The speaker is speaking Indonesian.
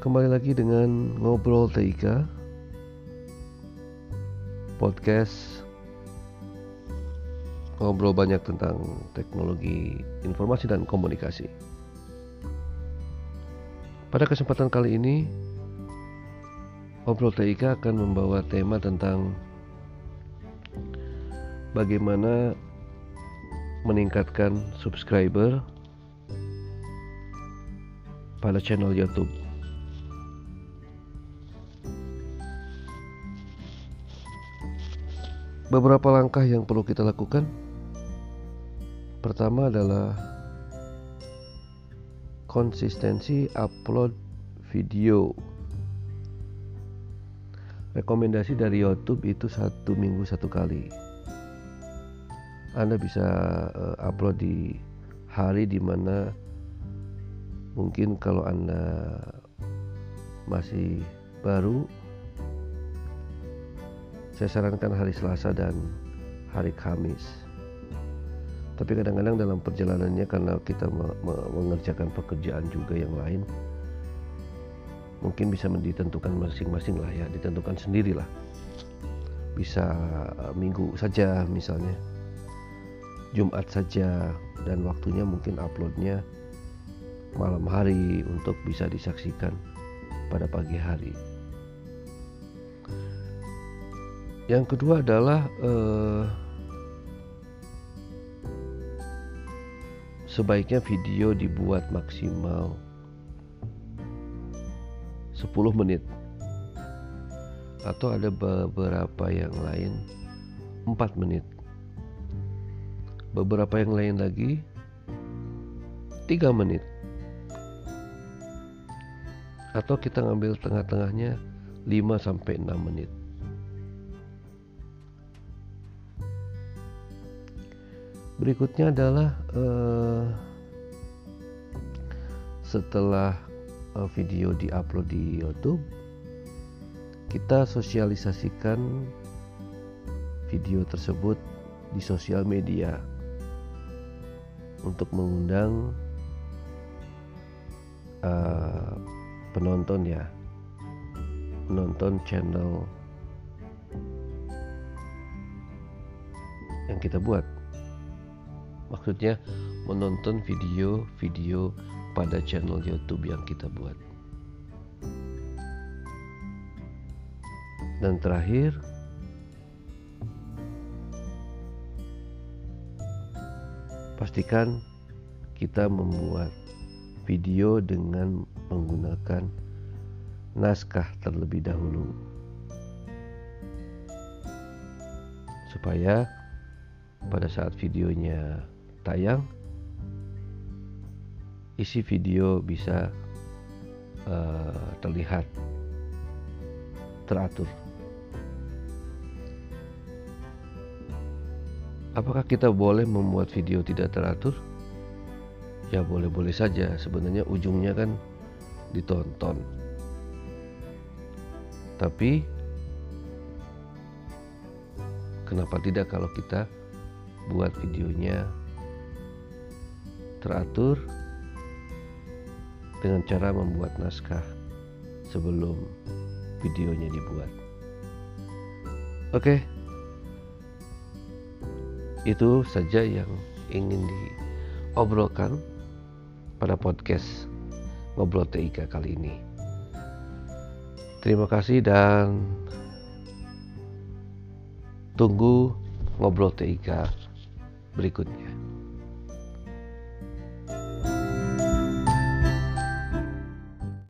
Kembali lagi dengan Ngobrol TIK Podcast Ngobrol banyak tentang teknologi informasi dan komunikasi. Pada kesempatan kali ini Ngobrol TIK akan membawa tema tentang Bagaimana meningkatkan subscriber pada channel YouTube Beberapa langkah yang perlu kita lakukan. Pertama adalah konsistensi upload video. Rekomendasi dari YouTube itu satu minggu satu kali. Anda bisa uh, upload di hari di mana mungkin kalau Anda masih baru saya sarankan hari Selasa dan hari Kamis. Tapi kadang-kadang dalam perjalanannya karena kita mengerjakan pekerjaan juga yang lain, mungkin bisa ditentukan masing-masing lah ya, ditentukan sendirilah. Bisa eh, minggu saja misalnya, Jumat saja dan waktunya mungkin uploadnya malam hari untuk bisa disaksikan pada pagi hari. Yang kedua adalah uh, sebaiknya video dibuat maksimal 10 menit. Atau ada beberapa yang lain 4 menit. Beberapa yang lain lagi 3 menit. Atau kita ngambil tengah-tengahnya 5 sampai 6 menit Berikutnya adalah uh, setelah uh, video diupload di YouTube, kita sosialisasikan video tersebut di sosial media untuk mengundang uh, penonton ya, penonton channel yang kita buat maksudnya menonton video-video pada channel YouTube yang kita buat. Dan terakhir, pastikan kita membuat video dengan menggunakan naskah terlebih dahulu supaya pada saat videonya tayang isi video bisa uh, terlihat teratur. Apakah kita boleh membuat video tidak teratur? Ya boleh-boleh saja. Sebenarnya ujungnya kan ditonton. Tapi kenapa tidak kalau kita buat videonya teratur dengan cara membuat naskah sebelum videonya dibuat. Oke, itu saja yang ingin diobrolkan pada podcast Ngobrol TIK kali ini. Terima kasih dan tunggu ngobrol TIK berikutnya.